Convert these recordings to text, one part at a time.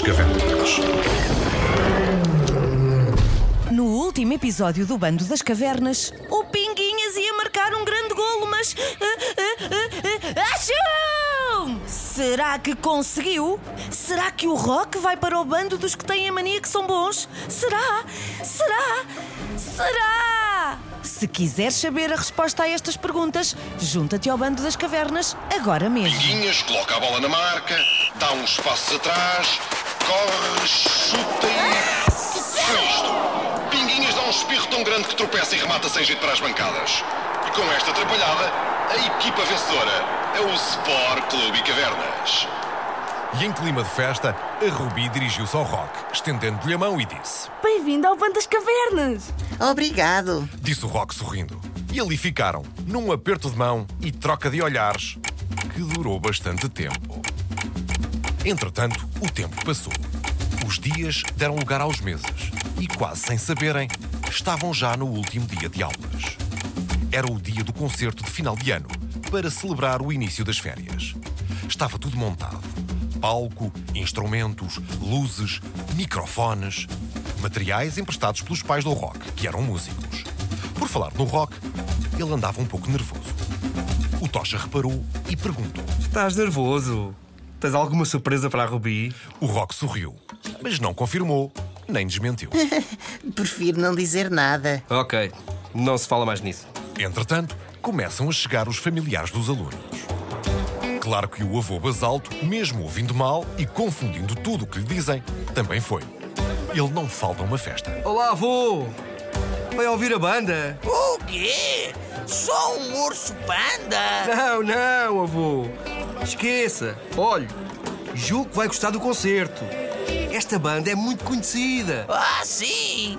das Cavernas. No último episódio do Bando das Cavernas, o Pinguinhas ia marcar um grande golo, mas. ah, ah, ah, Acham! Será que conseguiu? Será que o Rock vai para o bando dos que têm a mania que são bons? Será? Será? Será? Se quiseres saber a resposta a estas perguntas, junta-te ao Bando das Cavernas agora mesmo. Pinguinhas coloca a bola na marca, dá uns passos atrás, corre, chuta e. Foi isto? Pinguinhas dá um espirro tão grande que tropeça e remata sem jeito para as bancadas. E com esta atrapalhada, a equipa vencedora é o Sport Clube Cavernas. E em clima de festa, a Ruby dirigiu-se ao Rock, estendendo-lhe a mão e disse: Bem-vindo ao Bando das Cavernas! Obrigado. Disse o Rock sorrindo. E ali ficaram, num aperto de mão e troca de olhares, que durou bastante tempo. Entretanto, o tempo passou. Os dias deram lugar aos meses e, quase sem saberem, estavam já no último dia de aulas. Era o dia do concerto de final de ano, para celebrar o início das férias. Estava tudo montado: palco, instrumentos, luzes, microfones, materiais emprestados pelos pais do rock, que eram músicos. Por falar no rock, ele andava um pouco nervoso. O Tocha reparou e perguntou. Estás nervoso? Tens alguma surpresa para a Ruby? O rock sorriu, mas não confirmou nem desmentiu. Prefiro não dizer nada. Ok, não se fala mais nisso. Entretanto, começam a chegar os familiares dos alunos. Claro que o avô Basalto, mesmo ouvindo mal e confundindo tudo o que lhe dizem, também foi. Ele não falta uma festa. Olá, avô! Vai ouvir a banda? O quê? Só um urso panda? Não, não, avô! Esqueça! Olhe, julgo que vai gostar do concerto. Esta banda é muito conhecida. Ah, sim!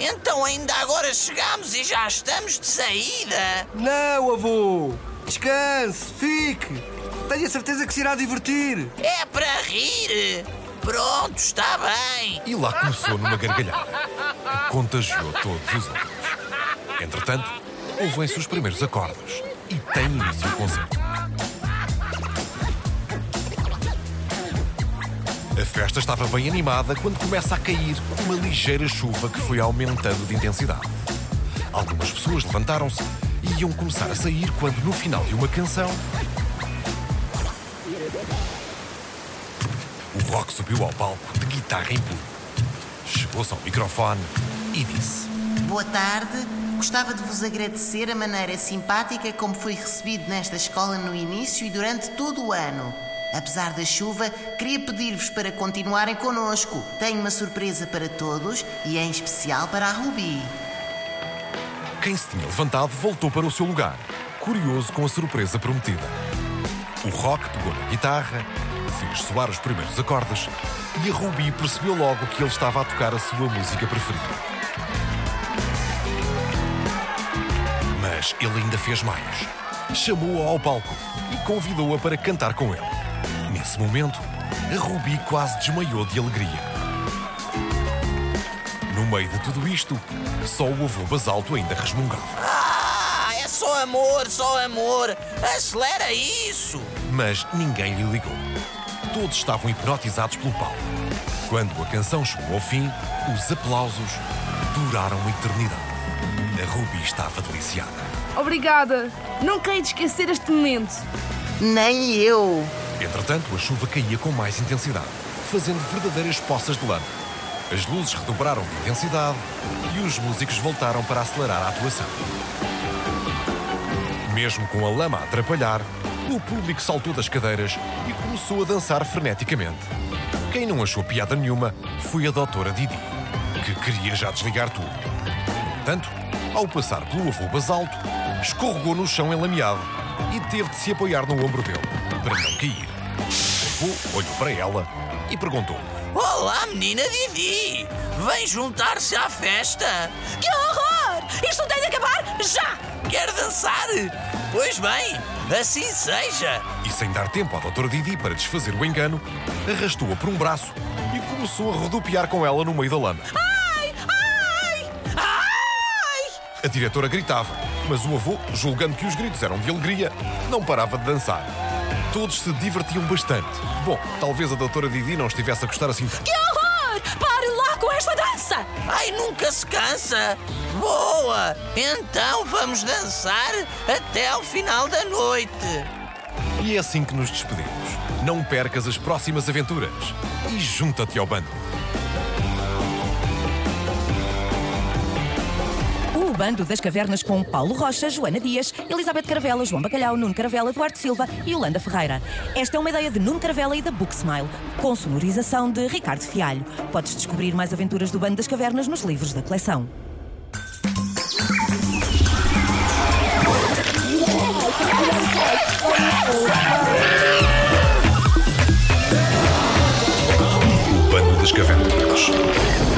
Então ainda agora chegamos e já estamos de saída. Não, avô! Descanse, fique! Tenho a certeza que se irá divertir. É para rir. Pronto, está bem. E lá começou numa gargalhada. que Contagiou todos os outros. Entretanto, ouvem-se os primeiros acordes e tem início o concerto. A festa estava bem animada quando começa a cair uma ligeira chuva que foi aumentando de intensidade. Algumas pessoas levantaram-se e iam começar a sair quando, no final de uma canção, o rock subiu ao palco de guitarra em punho. Chegou-se ao microfone e disse: Boa tarde. Gostava de vos agradecer a maneira simpática como fui recebido nesta escola no início e durante todo o ano. Apesar da chuva, queria pedir-vos para continuarem connosco. Tenho uma surpresa para todos e em especial para a Ruby. Quem se tinha levantado voltou para o seu lugar, curioso com a surpresa prometida. O rock pegou na guitarra, fez soar os primeiros acordes e a Ruby percebeu logo que ele estava a tocar a sua música preferida. Mas ele ainda fez mais. Chamou-a ao palco e convidou-a para cantar com ele. Nesse momento, a Ruby quase desmaiou de alegria. No meio de tudo isto, só o avô Basalto ainda resmungava. Ah, é só amor, só amor. Acelera isso. Mas ninguém lhe ligou. Todos estavam hipnotizados pelo palco. Quando a canção chegou ao fim, os aplausos duraram uma eternidade. A Ruby estava deliciada. Obrigada! Nunca hei de esquecer este momento. Nem eu. Entretanto, a chuva caía com mais intensidade, fazendo verdadeiras poças de lama. As luzes redobraram de intensidade e os músicos voltaram para acelerar a atuação. Mesmo com a lama a atrapalhar, o público saltou das cadeiras e começou a dançar freneticamente. Quem não achou piada nenhuma foi a doutora Didi, que queria já desligar tudo. Tanto, ao passar pelo avô Basalto, escorregou no chão enlameado e teve de se apoiar no ombro dele para não cair. O avô olhou para ela e perguntou: Olá, menina Didi. Vem juntar-se à festa. Que horror! Isto tem de acabar já! Quer dançar? Pois bem, assim seja. E sem dar tempo à doutora Didi para desfazer o engano, arrastou-a por um braço e começou a rodopiar com ela no meio da lama. Ai! Ai! Ai! A diretora gritava, mas o avô, julgando que os gritos eram de alegria, não parava de dançar. Todos se divertiam bastante. Bom, talvez a doutora Didi não estivesse a gostar assim. Que horror! Pare lá com esta dança! Ai, nunca se cansa. Boa! Então vamos dançar até ao final da noite. E é assim que nos despedimos. Não percas as próximas aventuras e junta-te ao bando. Bando das Cavernas com Paulo Rocha, Joana Dias, Elizabeth Caravela, João Bacalhau, Nuno Caravela, Eduardo Silva e Yolanda Ferreira. Esta é uma ideia de Nuno Caravela e da Book Smile, com sonorização de Ricardo Fialho. Podes descobrir mais aventuras do Bando das Cavernas nos livros da coleção. O Bando das Cavernas.